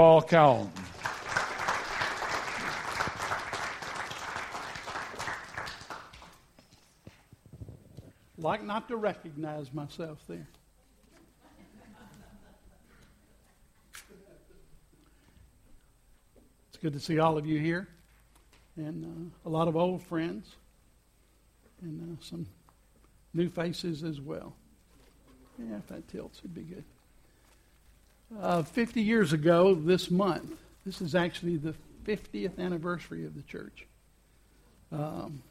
Paul Cowell. Like not to recognize myself there. It's good to see all of you here, and uh, a lot of old friends, and uh, some new faces as well. Yeah, if that tilts, it'd be good. Uh, 50 years ago this month, this is actually the 50th anniversary of the church. Um,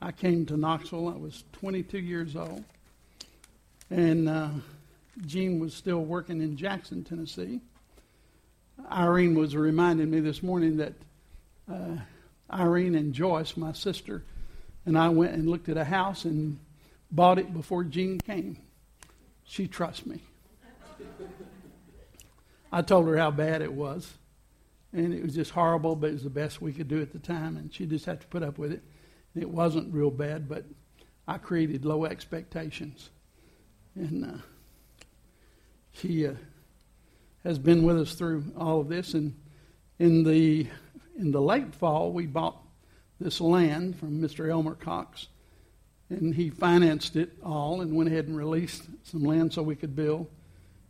I came to Knoxville. I was 22 years old. And uh, Gene was still working in Jackson, Tennessee. Irene was reminding me this morning that uh, Irene and Joyce, my sister, and I went and looked at a house and bought it before Gene came. She trusts me. I told her how bad it was, and it was just horrible, but it was the best we could do at the time, and she just had to put up with it. And it wasn't real bad, but I created low expectations, and uh, she uh, has been with us through all of this. And in the in the late fall, we bought this land from Mr. Elmer Cox, and he financed it all and went ahead and released some land so we could build.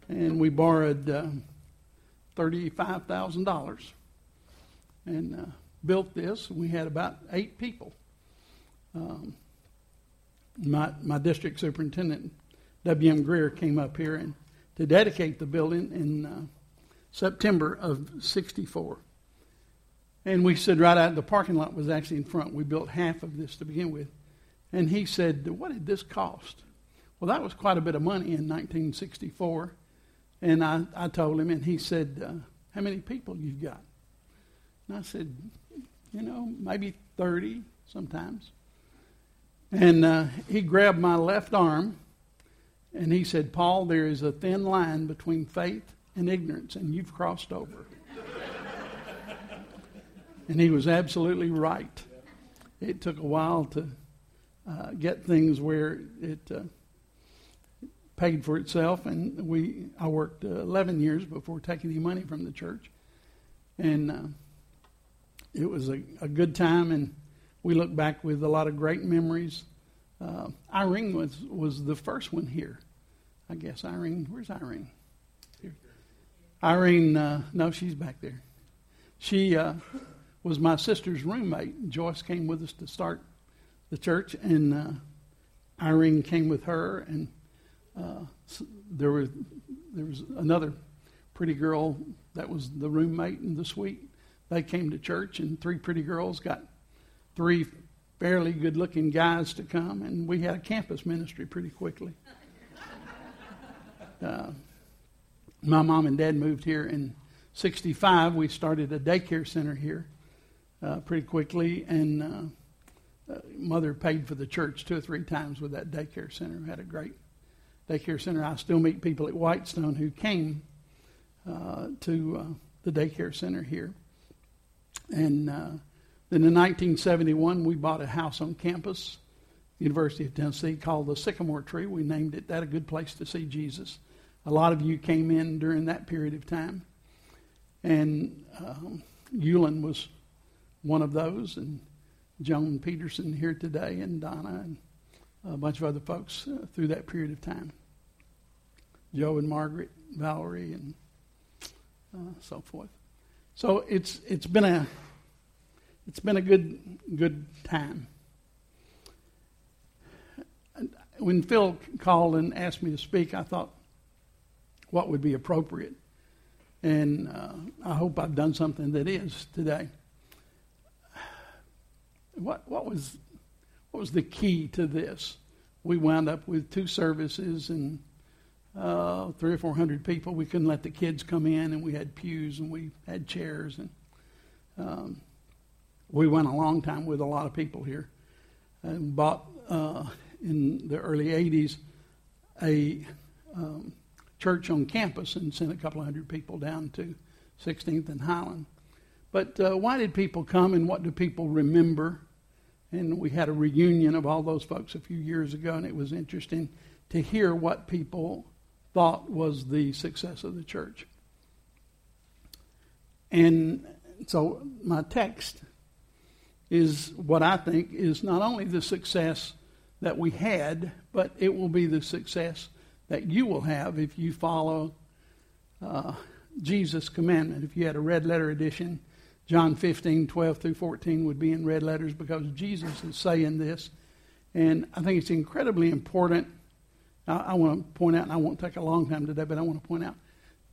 And we borrowed uh, $35,000 and uh, built this. We had about eight people. Um, my, my district superintendent, W.M. Greer, came up here and to dedicate the building in uh, September of 64. And we stood right out, the parking lot was actually in front. We built half of this to begin with. And he said, What did this cost? Well, that was quite a bit of money in 1964. And I, I told him, and he said, uh, How many people you've got? And I said, You know, maybe 30 sometimes. And uh, he grabbed my left arm and he said, Paul, there is a thin line between faith and ignorance, and you've crossed over. and he was absolutely right. It took a while to uh, get things where it uh, paid for itself, and we I worked uh, 11 years before taking any money from the church, and uh, it was a, a, good time, and we look back with a lot of great memories. Uh, Irene was was the first one here, I guess. Irene, where's Irene? Here. Irene, uh, no, she's back there. She uh, was my sister's roommate. Joyce came with us to start the church, and uh, Irene came with her, and uh, there was there was another pretty girl that was the roommate in the suite. They came to church, and three pretty girls got three fairly good-looking guys to come, and we had a campus ministry pretty quickly. Uh, my mom and dad moved here in '65. We started a daycare center here uh, pretty quickly, and uh, uh, mother paid for the church two or three times with that daycare center. We had a great daycare center. I still meet people at Whitestone who came uh, to uh, the daycare center here. And uh, then in 1971, we bought a house on campus, University of Tennessee, called the Sycamore Tree. We named it that, a good place to see Jesus. A lot of you came in during that period of time. And um, Eulin was one of those, and Joan Peterson here today, and Donna, and a bunch of other folks uh, through that period of time. Joe and Margaret, Valerie, and uh, so forth. So it's it's been a it's been a good good time. When Phil called and asked me to speak, I thought what would be appropriate, and uh, I hope I've done something that is today. What what was what was the key to this? We wound up with two services and uh, three or four hundred people. We couldn't let the kids come in, and we had pews and we had chairs, and um, we went a long time with a lot of people here, and bought uh, in the early '80s a um, church on campus and sent a couple hundred people down to 16th and Highland. But uh, why did people come, and what do people remember? And we had a reunion of all those folks a few years ago, and it was interesting to hear what people thought was the success of the church. And so my text is what I think is not only the success that we had, but it will be the success that you will have if you follow uh, Jesus' commandment. If you had a red letter edition, John 15, 12 through 14 would be in red letters because Jesus is saying this. And I think it's incredibly important. I, I want to point out, and I won't take a long time today, but I want to point out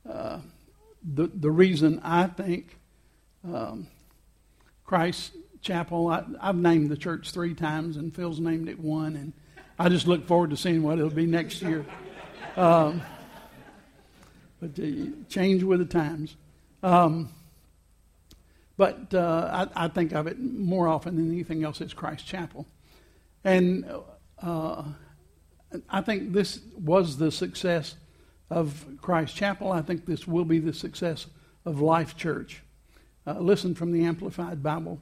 uh, the, the reason I think um, Christ Chapel, I, have named the church three times, and Phil's named it one, and I just look forward to seeing what it'll be next year. Um, but uh, change with the times. Um, but uh, I, I, think of it more often than anything else as Christ Chapel. And uh, I think this was the success of Christ Chapel. I think this will be the success of Life Church. Uh, listen from the Amplified Bible,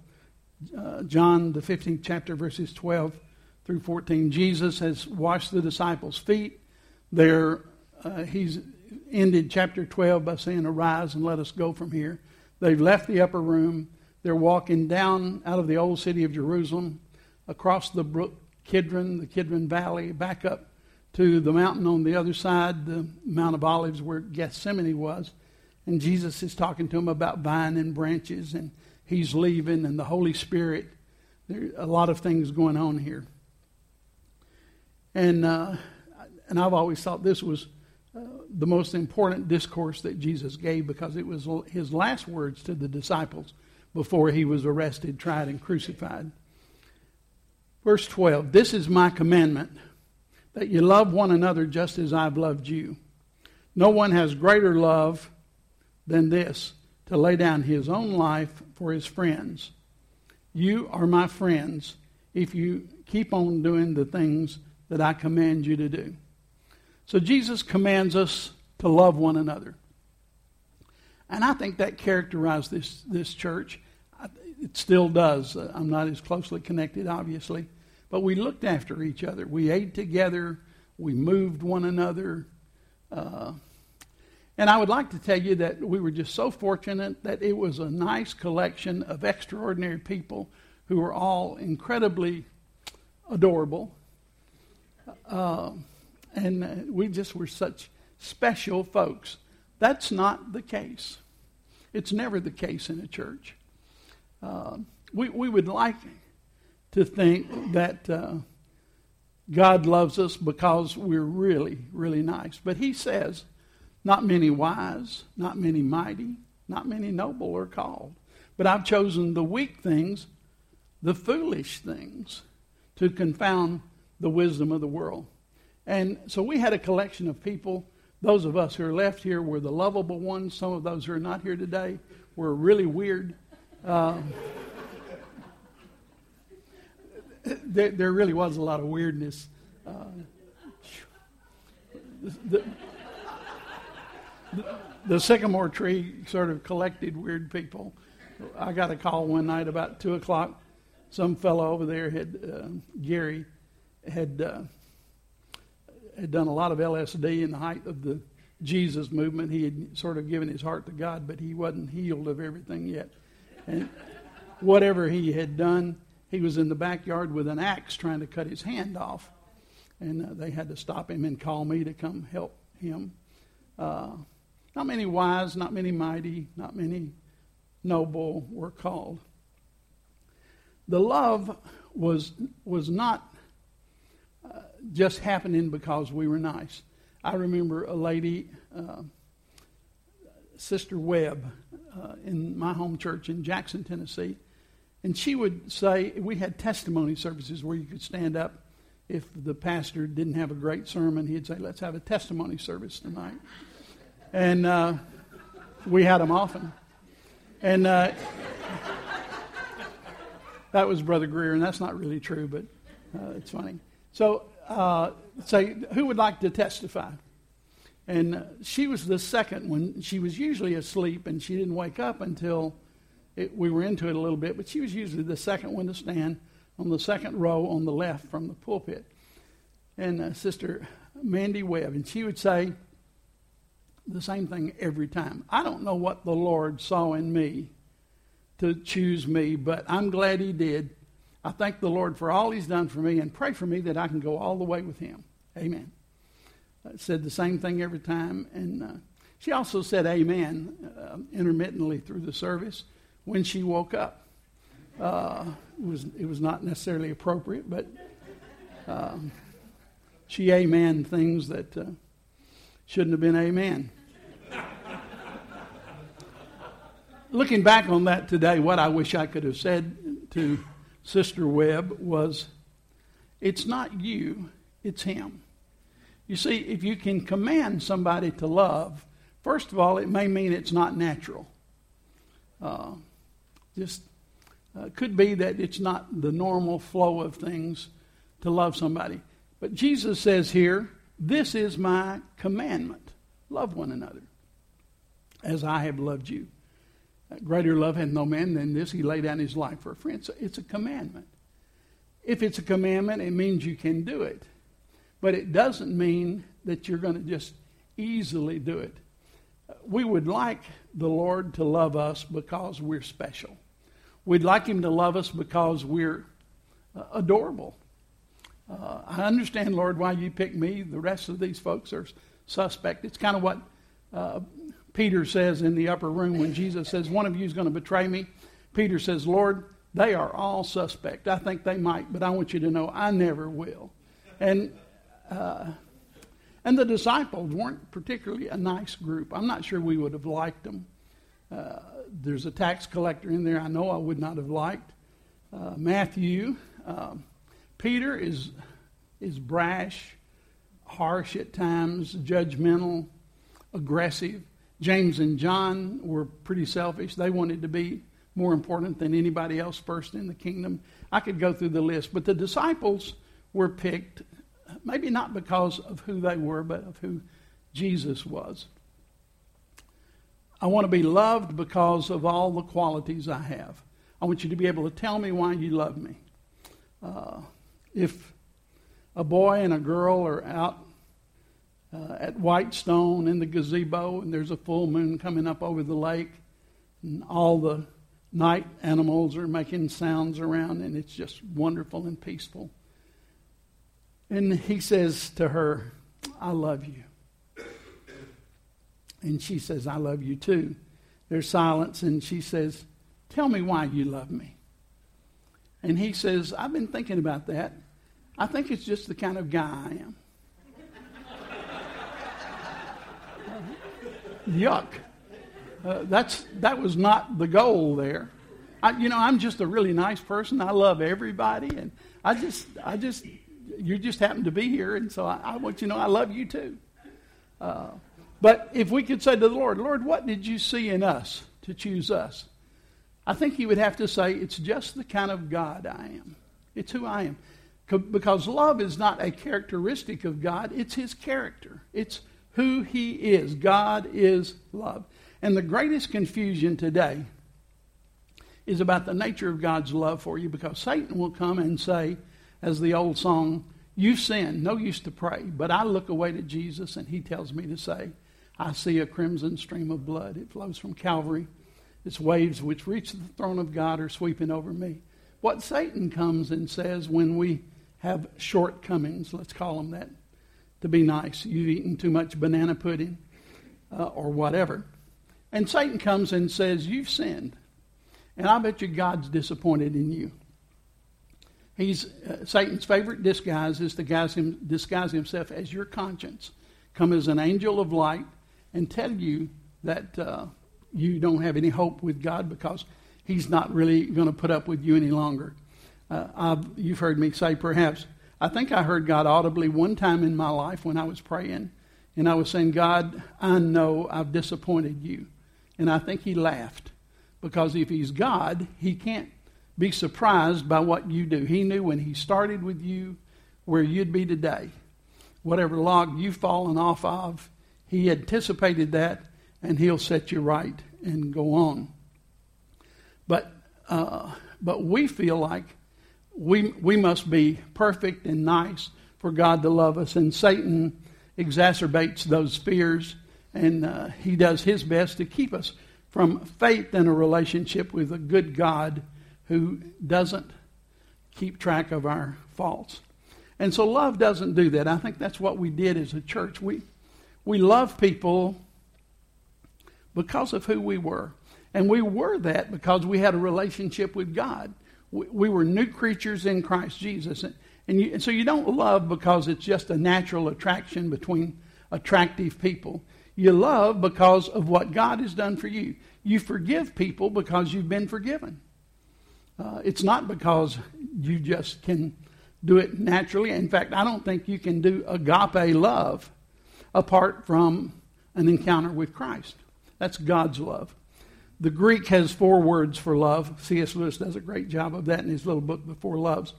uh, John, the 15th chapter, verses 12 through 14. Jesus has washed the disciples' feet. There, uh, he's ended chapter 12 by saying, Arise and let us go from here. They've left the upper room. They're walking down out of the old city of Jerusalem, across the brook Kidron, the Kidron Valley, back up to the mountain on the other side, the Mount of Olives, where Gethsemane was. And Jesus is talking to them about vine and branches, and he's leaving, and the Holy Spirit. There a lot of things going on here. And, uh, and I've always thought this was the most important discourse that Jesus gave because it was his last words to the disciples before he was arrested, tried, and crucified. Verse 12 This is my commandment, that you love one another just as I've loved you. No one has greater love than this, to lay down his own life for his friends. You are my friends if you keep on doing the things that I command you to do. So Jesus commands us to love one another. And I think that characterized this, this church. It still does. I'm not as closely connected, obviously. But we looked after each other. We ate together. We moved one another. Uh, and I would like to tell you that we were just so fortunate that it was a nice collection of extraordinary people who were all incredibly adorable. Uh, and uh, we just were such special folks. That's not the case. It's never the case in a church. Uh, we, we would like to think that uh, God loves us because we're really, really nice. But He says, not many wise, not many mighty, not many noble are called. But I've chosen the weak things, the foolish things, to confound the wisdom of the world. And so we had a collection of people. Those of us who are left here were the lovable ones. Some of those who are not here today were really weird. Um, there, there, really was a lot of weirdness. Uh, the, the, the, sycamore tree sort of collected weird people. I got a call one night about 2 o'clock. Some fellow over there had, uh, Gary, had. Uh, had done a lot of LSD in the height of the Jesus movement. He had sort of given his heart to God, but he wasn't healed of everything yet. And whatever he had done, he was in the backyard with an axe trying to cut his hand off. And uh, they had to stop him and call me to come help him. Uh, not many wise, not many mighty, not many noble were called. The love was, was not just happening because we were nice. I remember a lady, uh, Sister Webb, uh, in my home church in Jackson, Tennessee, and she would say, we had testimony services where you could stand up. If the pastor didn't have a great sermon, he'd say, let's have a testimony service tonight. And uh, we had them often. And uh, that was Brother Greer, and that's not really true, but uh, it's funny. So uh, say, who would like to testify? And she was the second one. She was usually asleep, and she didn't wake up until it, we were into it a little bit, but she was usually the second one to stand on the second row on the left from the pulpit. And uh, Sister Mandy Webb, and she would say, the same thing every time. I don't know what the Lord saw in me to choose me, but I'm glad He did. I thank the Lord for all He's done for me and pray for me that I can go all the way with Him. Amen. I said the same thing every time. And uh, she also said amen uh, intermittently through the service when she woke up. Uh, it, was, it was not necessarily appropriate, but um, she amen things that uh, shouldn't have been amen. Looking back on that today, what I wish I could have said to Sister Webb was, It's not you, it's him. You see, if you can command somebody to love, first of all, it may mean it's not natural. Uh, just uh, could be that it's not the normal flow of things to love somebody. But Jesus says here, This is my commandment love one another as I have loved you. Greater love hath no man than this, he laid down his life for a friend. So it's a commandment. If it's a commandment, it means you can do it. But it doesn't mean that you're going to just easily do it. We would like the Lord to love us because we're special. We'd like Him to love us because we're uh, adorable. Uh, I understand, Lord, why you picked me. The rest of these folks are suspect. It's kind of what uh, Peter says in the upper room when Jesus says, One of you is going to betray me. Peter says, Lord, they are all suspect. I think they might, but I want you to know I never will. And uh, and the disciples weren't particularly a nice group. I'm not sure we would have liked them. Uh, there's a tax collector in there I know I would not have liked. Uh, Matthew. Um, Peter is, is brash, harsh at times, judgmental, aggressive. James and John were pretty selfish. They wanted to be more important than anybody else first in the kingdom. I could go through the list, but the disciples were picked maybe not because of who they were, but of who Jesus was. I want to be loved because of all the qualities I have. I want you to be able to tell me why you love me. Uh, if a boy and a girl are out uh, at Whitestone in the gazebo and there's a full moon coming up over the lake, and all the night animals are making sounds around, and it's just wonderful and peaceful. And he says to her, I love you. And she says, I love you too. There's silence, and she says, Tell me why you love me. And he says, I've been thinking about that. I think it's just the kind of guy I am. Yuck. Uh, that's, that was not the goal there. I, you know, I'm just a really nice person. I love everybody, and I just, I just you just happen to be here, and so I, I want you to know I love you too. Uh, but if we could say to the Lord, Lord, what did you see in us to choose us? I think he would have to say, it's just the kind of God I am. It's who I am. Because love is not a characteristic of God, it's his character. It's who he is. God is love. And the greatest confusion today is about the nature of God's love for you because Satan will come and say, as the old song, You sin, no use to pray. But I look away to Jesus and he tells me to say, I see a crimson stream of blood. It flows from Calvary. Its waves which reach the throne of God are sweeping over me. What Satan comes and says when we have shortcomings, let's call them that, to be nice. You've eaten too much banana pudding uh, or whatever. And Satan comes and says, You've sinned. And I bet you God's disappointed in you. He's uh, Satan's favorite disguise is to disguise, him, disguise himself as your conscience, come as an angel of light, and tell you that uh, you don't have any hope with God because He's not really going to put up with you any longer. Uh, you've heard me say, perhaps, I think I heard God audibly one time in my life when I was praying, and I was saying, God, I know I've disappointed you. And I think He laughed because if He's God, He can't be surprised by what you do. He knew when He started with you where you'd be today. Whatever log you've fallen off of, He anticipated that, and He'll set you right and go on. But, uh, but we feel like we, we must be perfect and nice for God to love us, and Satan exacerbates those fears And uh, He does His best to keep us from faith in a relationship with a good God who doesn't keep track of our faults. And so love doesn't do that. I think that's what we did as a church. We, we love people because of who we were. And we were that because we had a relationship with God. We, we were new creatures in Christ Jesus. And, and, you, and so you don't love because it's just a natural attraction between attractive people. You love because of what God has done for you. You forgive people because you've been forgiven. Uh, it's not because you just can do it naturally. In fact, I don't think you can do agape love apart from an encounter with Christ. That's God's love. The Greek has four words for love. C.S. Lewis does a great job of that in his little book, The Four Loves.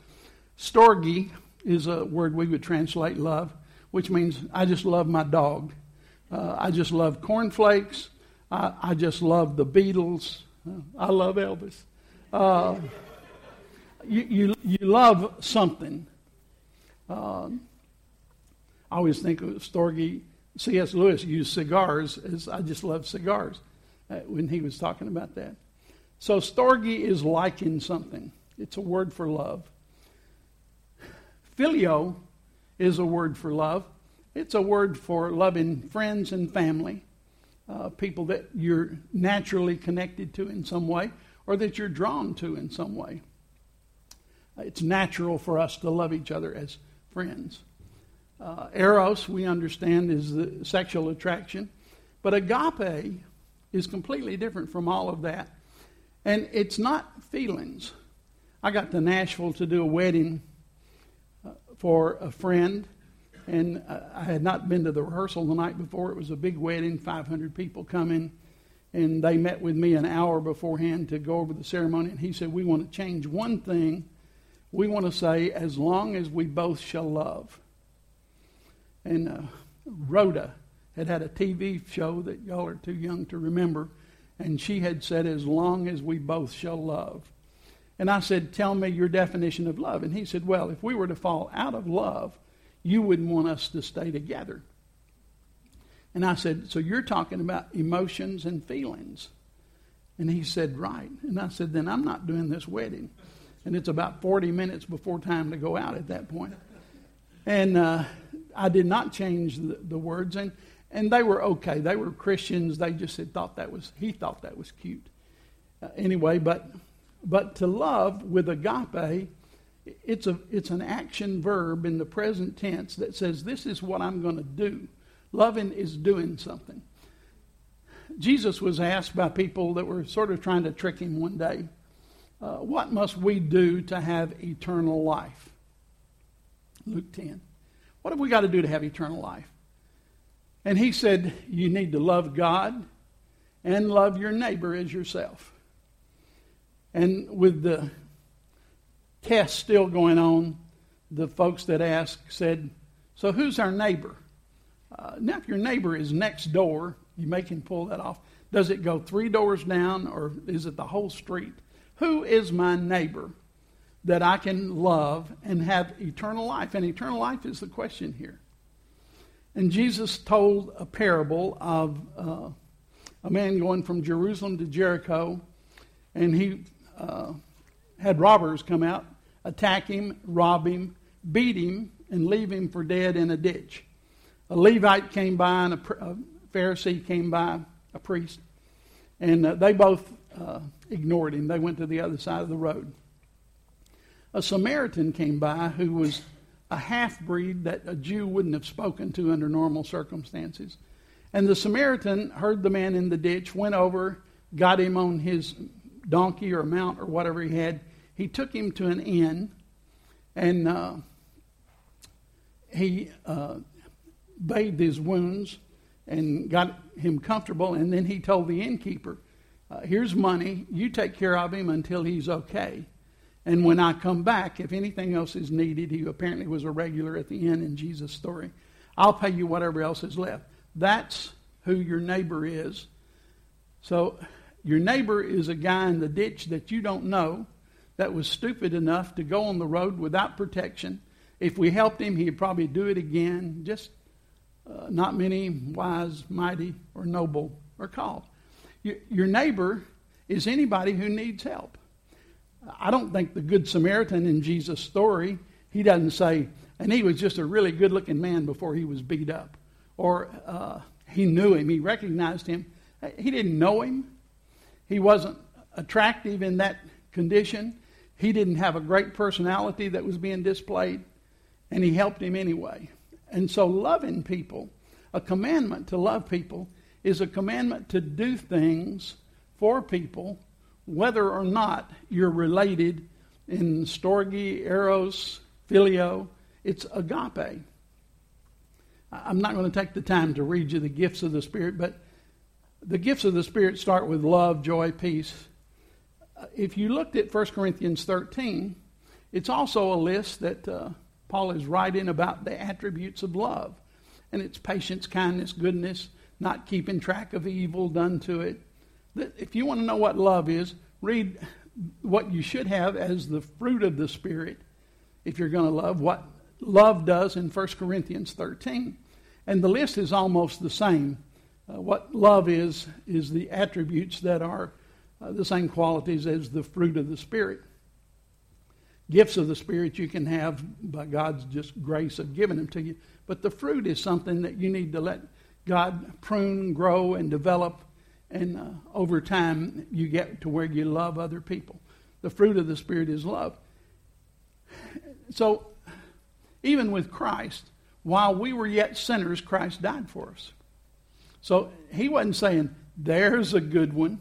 Storge is a word we would translate love, which means I just love my dog. Uh, I just love cornflakes. I, I, just love the Beatles. Uh, I love Elvis. Uh, you, you, you love something. Um, I always think of Storge. C.S. Lewis used cigars as I just love cigars uh, when he was talking about that. So Storge is liking something. It's a word for love. Phileo is a word for love. It's a word for loving friends and family, uh, people that you're naturally connected to in some way or that you're drawn to in some way. It's natural for us to love each other as friends. Uh, eros, we understand, is the sexual attraction. But agape is completely different from all of that. And it's not feelings. I got to Nashville to do a wedding uh, for a friend, and uh, I had not been to the rehearsal the night before. It was a big wedding, 500 people coming, and they met with me an hour beforehand to go over the ceremony. And he said, We want to change one thing. We want to say, as long as we both shall love. And uh, Rhoda had had a TV show that y'all are too young to remember, and she had said, As long as we both shall love. And I said, Tell me your definition of love. And he said, Well, if we were to fall out of love, you wouldn't want us to stay together. And I said, So you're talking about emotions and feelings? And he said, Right. And I said, Then I'm not doing this wedding. And it's about 40 minutes before time to go out at that point. And uh, I did not change the, the words. And and they were okay. They were Christians. They just had thought that was he thought that was cute. Uh, anyway, but but to love with agape, it's a it's an action verb in the present tense that says this is what I'm going to do. Loving is doing something. Jesus was asked by people that were sort of trying to trick him one day, uh, "What must we do to have eternal life?" Luke ten. What have we got to do to have eternal life? And he said, You need to love God and love your neighbor as yourself. And with the test still going on, the folks that asked said, So who's our neighbor? Uh, now, if your neighbor is next door, you may can pull that off. Does it go three doors down or is it the whole street? Who is my neighbor that I can love and have eternal life? And eternal life is the question here. And Jesus told a parable of uh, a man going from Jerusalem to Jericho, and he uh, had robbers come out, attack him, rob him, beat him, and leave him for dead in a ditch. A Levite came by, and a, a Pharisee came by, a priest, and uh, they both uh, ignored him. They went to the other side of the road. A Samaritan came by who was a half breed that a Jew wouldn't have spoken to under normal circumstances. And the Samaritan heard the man in the ditch, went over, got him on his donkey or mount or whatever he had. He took him to an inn and uh, he uh, bathed his wounds and got him comfortable. And then he told the innkeeper, uh, Here's money. You take care of him until he's okay. And when I come back, if anything else is needed, he apparently was a regular at the inn in Jesus' story. I'll pay you whatever else is left. That's who your neighbor is. So, your neighbor is a guy in the ditch that you don't know that was stupid enough to go on the road without protection. If we helped him, he'd probably do it again. Just uh, not many wise, mighty, or noble are called. Your neighbor is anybody who needs help. I don't think the Good Samaritan in Jesus' story, he doesn't say, and he was just a really good looking man before he was beat up. Or uh, he knew him, he recognized him. He didn't know him, he wasn't attractive in that condition. He didn't have a great personality that was being displayed, and he helped him anyway. And so, loving people, a commandment to love people, is a commandment to do things for people, whether or not you're related in storge, eros, phileo. It's agape. I'm not going to take the time to read you the gifts of the Spirit, but the gifts of the Spirit start with love, joy, peace. If you looked at 1 Corinthians 13, it's also a list that uh, Paul is writing about the attributes of love. And it's patience, kindness, goodness, not keeping track of evil done to it. If you want to know what love is, read what you should have as the fruit of the Spirit if you're going to love, what love does in 1 Corinthians 13. And the list is almost the same. Uh, what love is, is the attributes that are uh, the same qualities as the fruit of the Spirit. Gifts of the Spirit you can have by God's just grace of giving them to you. But the fruit is something that you need to let God prune, grow, and develop. And uh, over time, you get to where you love other people. The fruit of the Spirit is love. So, even with Christ, while we were yet sinners, Christ died for us. So, he wasn't saying, there's a good one.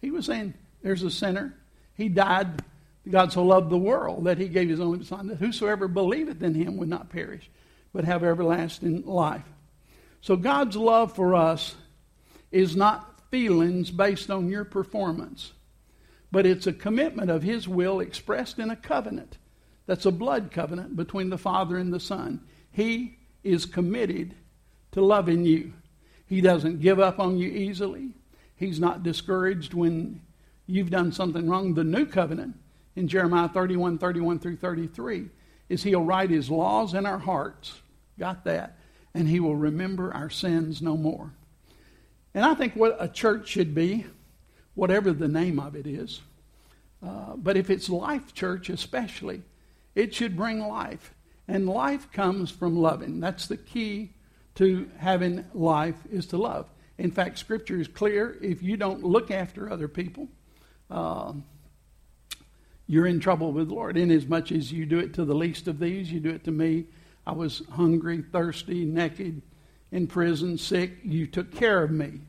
He was saying, there's a sinner. He died. God so loved the world that he gave his only son, that whosoever believeth in him would not perish, but have everlasting life. So God's love for us is not feelings based on your performance, but it's a commitment of His will expressed in a covenant. That's a blood covenant between the Father and the Son. He is committed to loving you. He doesn't give up on you easily. He's not discouraged when you've done something wrong. The new covenant in Jeremiah 31 31 through 33 is He'll write His laws in our hearts. Got that? and he will remember our sins no more. And I think what a church should be, whatever the name of it is, uh, but if it's life church especially, it should bring life. And life comes from loving. That's the key to having life is to love. In fact, Scripture is clear. If you don't look after other people, uh, you're in trouble with the Lord. Inasmuch as you do it to the least of these, you do it to me I was hungry, thirsty, naked, in prison, sick. You took care of me.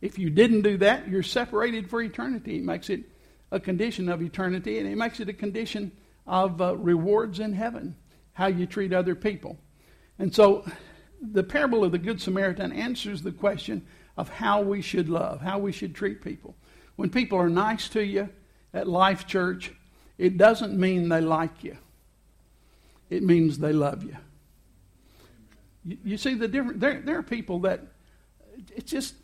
If you didn't do that, you're separated for eternity. It makes it a condition of eternity, and it makes it a condition of uh, rewards in heaven, how you treat other people. And so the parable of the Good Samaritan answers the question of how we should love, how we should treat people. When people are nice to you at Life Church, it doesn't mean they like you, it means they love you. You, you see the difference? There, there are people that it's just,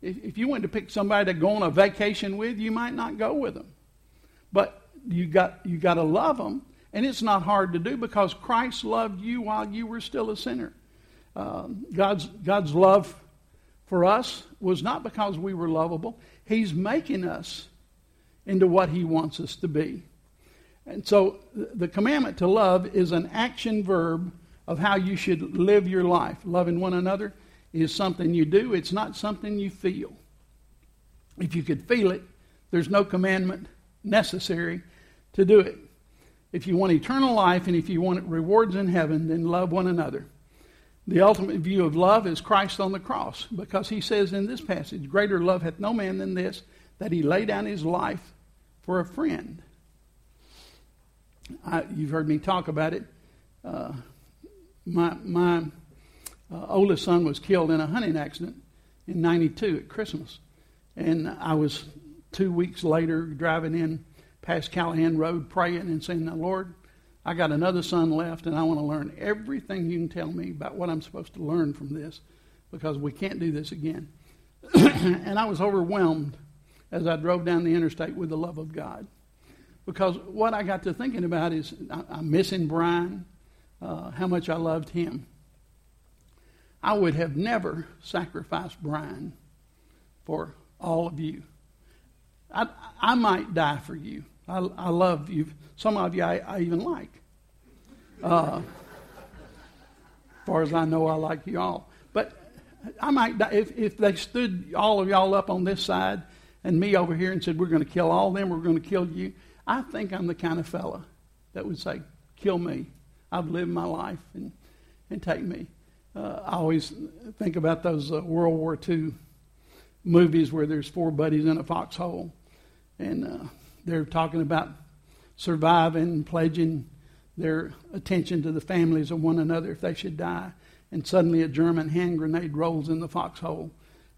if, if you went to pick somebody to go on a vacation with, you might not go with them. But you got, you got to love them. And it's not hard to do because Christ loved you while you were still a sinner. Uh, God's, God's love for us was not because we were lovable. He's making us into what He wants us to be. And so the commandment to love is an action verb of how you should live your life. Loving one another is something you do, it's not something you feel. If you could feel it, there's no commandment necessary to do it. If you want eternal life and if you want rewards in heaven, then love one another. The ultimate view of love is Christ on the cross because he says in this passage, Greater love hath no man than this, that he lay down his life for a friend. I, you've heard me talk about it. Uh, my, my uh, oldest son was killed in a hunting accident in 92 at Christmas. And I was two weeks later driving in past Callahan Road praying and saying, Now, Lord, I got another son left, and I want to learn everything you can tell me about what I'm supposed to learn from this because we can't do this again. and I was overwhelmed as I drove down the interstate with the love of God. Because what I got to thinking about is I, am missing Brian uh, how much I loved him. I would have never sacrificed Brian for all of you. I, I might die for you. I, I love you. Some of you I, I even like. Uh, as far as I know, I like you all. But I might die if, if they stood all of y'all up on this side and me over here and said, We're going to kill all them, we're going to kill you. I think I'm the kind of fella that would say, Kill me. I've lived my life and, and take me. Uh, I always think about those uh, World War II movies where there's four buddies in a foxhole and uh, they're talking about surviving, pledging their attention to the families of one another if they should die. And suddenly a German hand grenade rolls in the foxhole.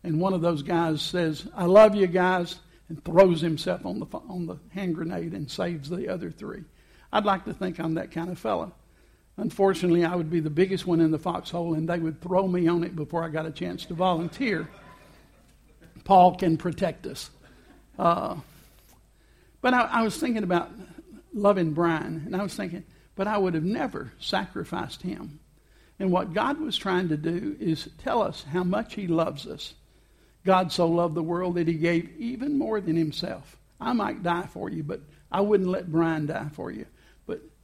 And one of those guys says, I love you guys, and throws himself on the, on the hand grenade and saves the other three. I'd like to think I'm that kind of fellow. Unfortunately, I would be the biggest one in the foxhole, and they would throw me on it before I got a chance to volunteer. Paul can protect us. Uh, but I, I, was thinking about loving Brian, and I was thinking, but I would have never sacrificed him. And what God was trying to do is tell us how much he loves us. God so loved the world that he gave even more than himself. I might die for you, but I wouldn't let Brian die for you.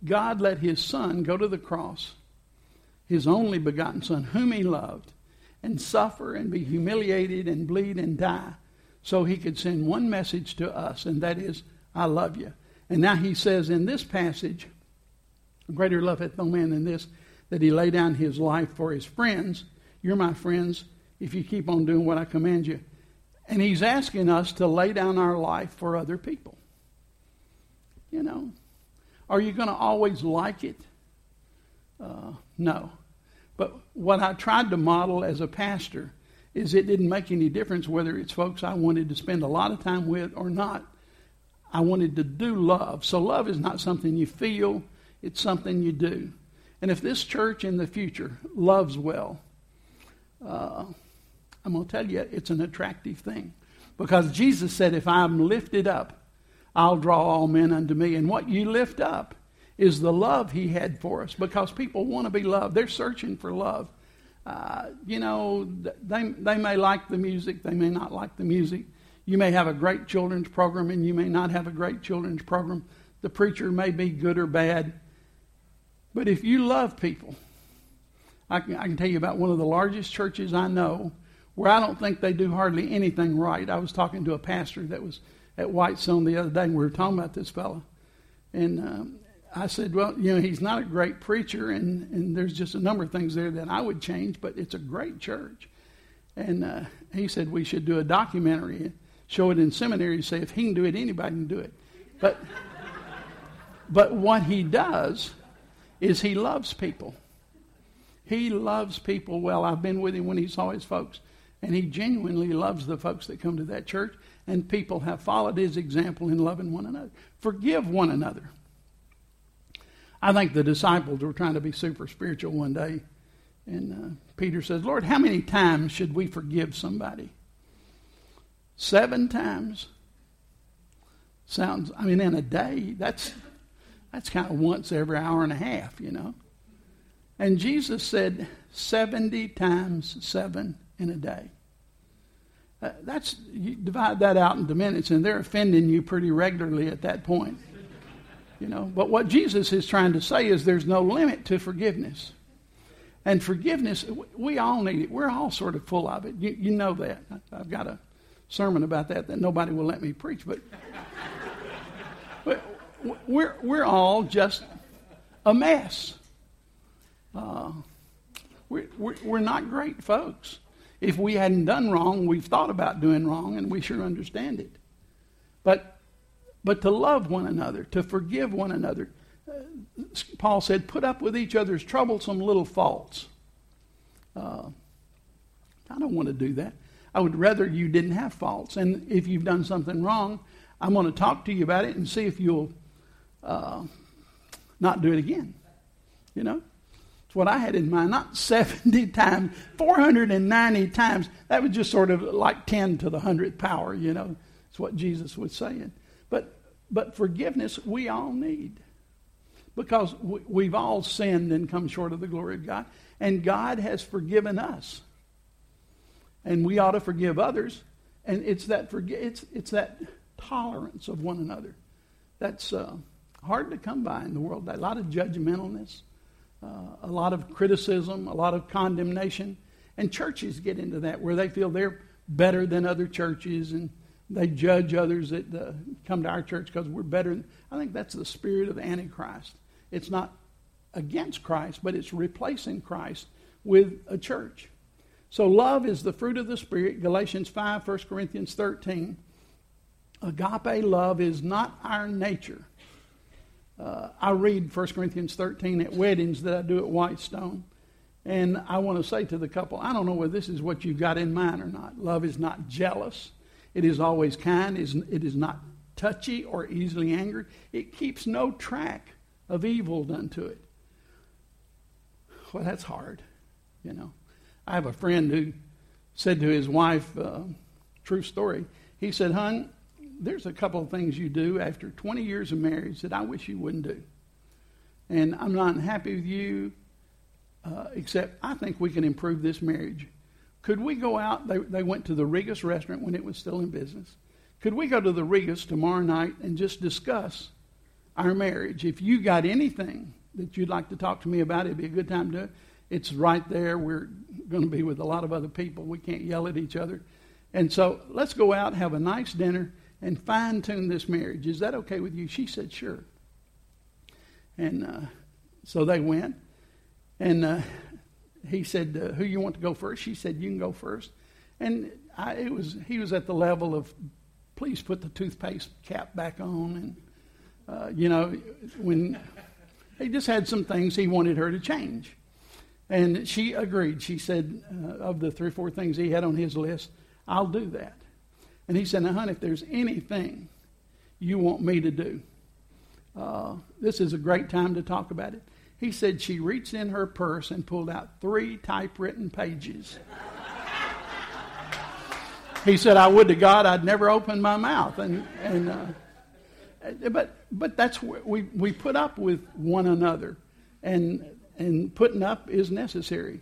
God let his son go to the cross, his only begotten son, whom he loved, and suffer and be humiliated and bleed and die so he could send one message to us, and that is, I love you. And now he says in this passage, Greater love hath no man than this, that he lay down his life for his friends. You're my friends if you keep on doing what I command you. And he's asking us to lay down our life for other people. You know, are you going to always like it? Uh, no. But what I tried to model as a pastor is it didn't make any difference whether it's folks I wanted to spend a lot of time with or not. I wanted to do love. So love is not something you feel, it's something you do. And if this church in the future loves well, uh, I'm going to tell you, it's an attractive thing. Because Jesus said, if I'm lifted up, I'll draw all men unto me. And what you lift up is the love he had for us because people want to be loved. They're searching for love. Uh, you know, they, they may like the music, they may not like the music. You may have a great children's program and you may not have a great children's program. The preacher may be good or bad. But if you love people, I can, I can tell you about one of the largest churches I know where I don't think they do hardly anything right. I was talking to a pastor that was at Whitestone the other day, and we were talking about this fellow. And um, I said, Well, you know, he's not a great preacher, and, and there's just a number of things there that I would change, but it's a great church. And uh, he said we should do a documentary, show it in seminary, say if he can do it, anybody can do it. But, but what he does is he loves people. He loves people well. I've been with him when he saw his folks, and he genuinely loves the folks that come to that church, and people have followed his example in loving one another. Forgive one another. I think the disciples were trying to be super spiritual one day, and uh, Peter says, Lord, how many times should we forgive somebody? Seven times. Sounds, I mean, in a day, that's that's kind of once every hour and a half, you know. And Jesus said 70 times 7 in a day. Uh, that's you divide that out into minutes, and they're offending you pretty regularly at that point. You know, but what Jesus is trying to say is there's no limit to forgiveness. And forgiveness, we all need it. We're all sort of full of it. You, you know that. I've got a sermon about that that nobody will let me preach, but, but we're, we're all just a mess. Uh, we're, we're, we're not great folks. If we hadn't done wrong, we've thought about doing wrong, and we sure understand it. But, but to love one another, to forgive one another, uh, Paul said, put up with each other's troublesome little faults. Uh, I don't want to do that. I would rather you didn't have faults. And if you've done something wrong, I'm going to talk to you about it and see if you'll uh, not do it again. You know? It's what I had in mind. Not 70 times, 490 times. That was just sort of like 10 to the 100th power, you know? It's what Jesus was saying. But, but forgiveness we all need. because we've all sinned and come short of the glory of God. And God has forgiven us. And we ought to forgive others. And it's that, forg- it's, it's that tolerance of one another that's uh, hard to come by in the world. A lot of judgmentalness, uh, a lot of criticism, a lot of condemnation. And churches get into that where they feel they're better than other churches and they judge others that uh, come to our church because we're better. I think that's the spirit of Antichrist. It's not against Christ, but it's replacing Christ with a church. So love is the fruit of the Spirit. Galatians 5, 1 Corinthians 13. Agape love is not our nature. Uh, I read 1 Corinthians 13 at weddings that I do at Whitestone. And I want to say to the couple, I don't know whether this is what you've got in mind or not. Love is not jealous. It is always kind. It is not touchy or easily angered. It keeps no track of evil done to it. Well, that's hard, you know. I have a friend who said to his wife, uh, true story, he said, Hun, there's a couple of things you do after 20 years of marriage that I wish you wouldn't do. And I'm not happy with you, uh, except I think we can improve this marriage. Could we go out? They, they went to the Regas restaurant when it was still in business. Could we go to the Regas tomorrow night and just discuss our marriage? If you got anything that you'd like to talk to me about, it'd be a good time to. It's right there. We're going to be with a lot of other people. We can't yell at each other. And so let's go out, have a nice dinner, and fine tune this marriage. Is that okay with you? She said, sure. And uh, so they went. And uh, he said, uh, "Who you want to go first? She said, "You can go first. And I, it was he was at the level of, "Please put the toothpaste cap back on." And uh, you know, when he just had some things he wanted her to change, and she agreed. She said, uh, "Of the three or four things he had on his list, I'll do that." And he said, "Now, honey, if there's anything you want me to do, uh, this is a great time to talk about it." He said she reached in her purse and pulled out three typewritten pages. he said, I would to God I'd never opened my mouth. And, and, uh, but, but that's we, we put up with one another. And, and putting up is necessary.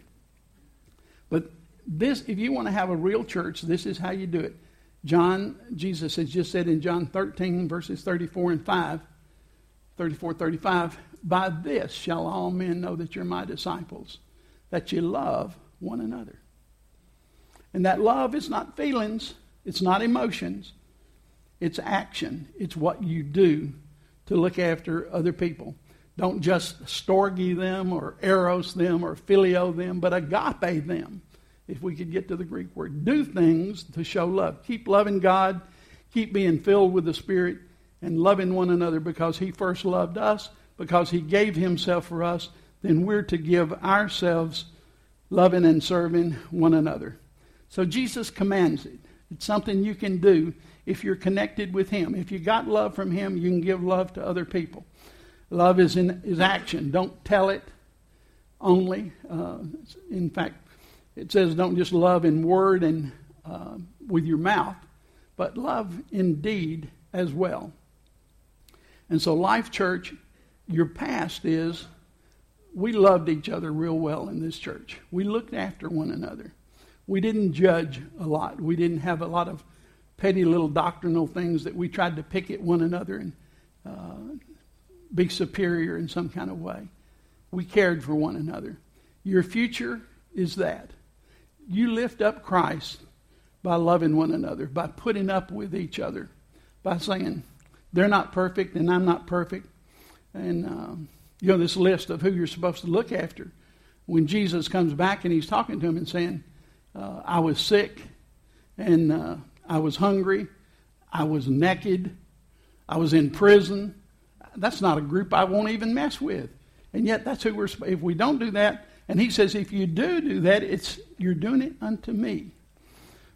But this, if you want to have a real church, this is how you do it. John, Jesus has just said in John 13, verses 34 and 5, 34, 35, by this shall all men know that you're my disciples, that you love one another. And that love is not feelings, it's not emotions, it's action. It's what you do to look after other people. Don't just storge them or eros them or phileo them, but agape them, if we could get to the Greek word. Do things to show love. Keep loving God, keep being filled with the Spirit, and loving one another because He first loved us because he gave himself for us, then we're to give ourselves loving and serving one another. So Jesus commands it. It's something you can do if you're connected with him. If you got love from him, you can give love to other people. Love is in is action. Don't tell it only. Uh, in fact, it says don't just love in word and uh, with your mouth, but love in deed as well. And so, Life Church your past is we loved each other real well in this church. We looked after one another. We didn't judge a lot. We didn't have a lot of petty little doctrinal things that we tried to pick at one another and uh, be superior in some kind of way. We cared for one another. Your future is that. You lift up Christ by loving one another, by putting up with each other, by saying, they're not perfect and I'm not perfect and um, you know this list of who you're supposed to look after. When Jesus comes back and he's talking to him and saying, uh, "I was sick, and uh, I was hungry, I was naked, I was in prison." That's not a group I won't even mess with. And yet, that's who we're. If we don't do that, and he says, if you do do that, it's you're doing it unto me.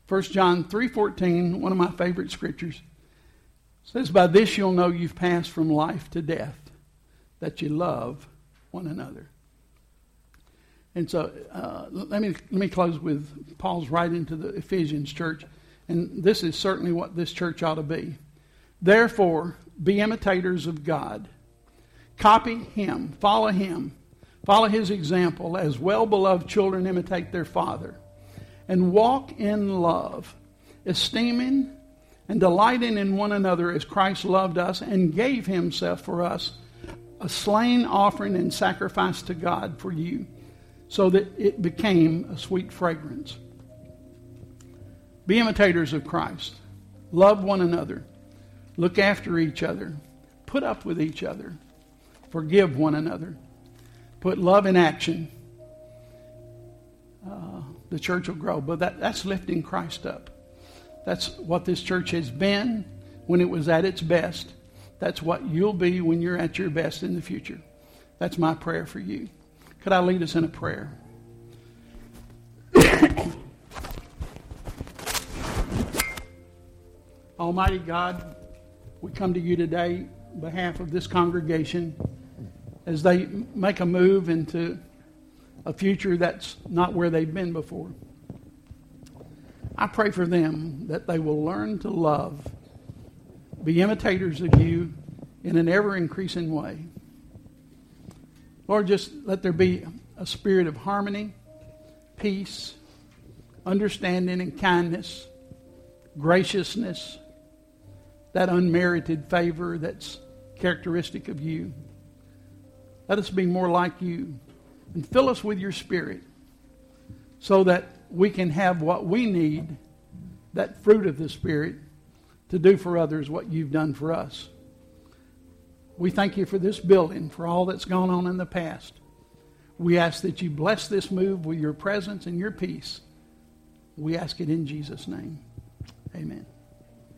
1 John 3:14, one of my favorite scriptures, says, "By this you'll know you've passed from life to death." that you love one another. And so uh, let, me, let me close with Paul's writing to the Ephesians church. And this is certainly what this church ought to be. Therefore, be imitators of God. Copy him, follow him, follow his example as well beloved children imitate their father, and walk in love, esteeming and delighting in one another as Christ loved us and gave himself for us, a slain offering and sacrifice to God for you, so that it became a sweet fragrance. Be imitators of Christ. Love one another. Look after each other. Put up with each other. Forgive one another. Put love in action. Uh, the church will grow. But that, that's lifting Christ up. That's what this church has been when it was at its best. That's what you'll be when you're at your best in the future. That's my prayer for you. Could I lead us in a prayer? Almighty God, we come to you today on behalf of this congregation as they make a move into a future that's not where they've been before. I pray for them that they will learn to love, be imitators of you in an ever increasing way. Lord, just let there be a spirit of harmony, peace, understanding, and kindness, graciousness, that unmerited favor that's characteristic of you. Let us be more like you and fill us with your spirit so that we can have what we need, that fruit of the Spirit, to do for others what you've done for us. We thank you for this building, for all that's gone on in the past. We ask that you bless this move with your presence and your peace. We ask it in Jesus' name. Amen.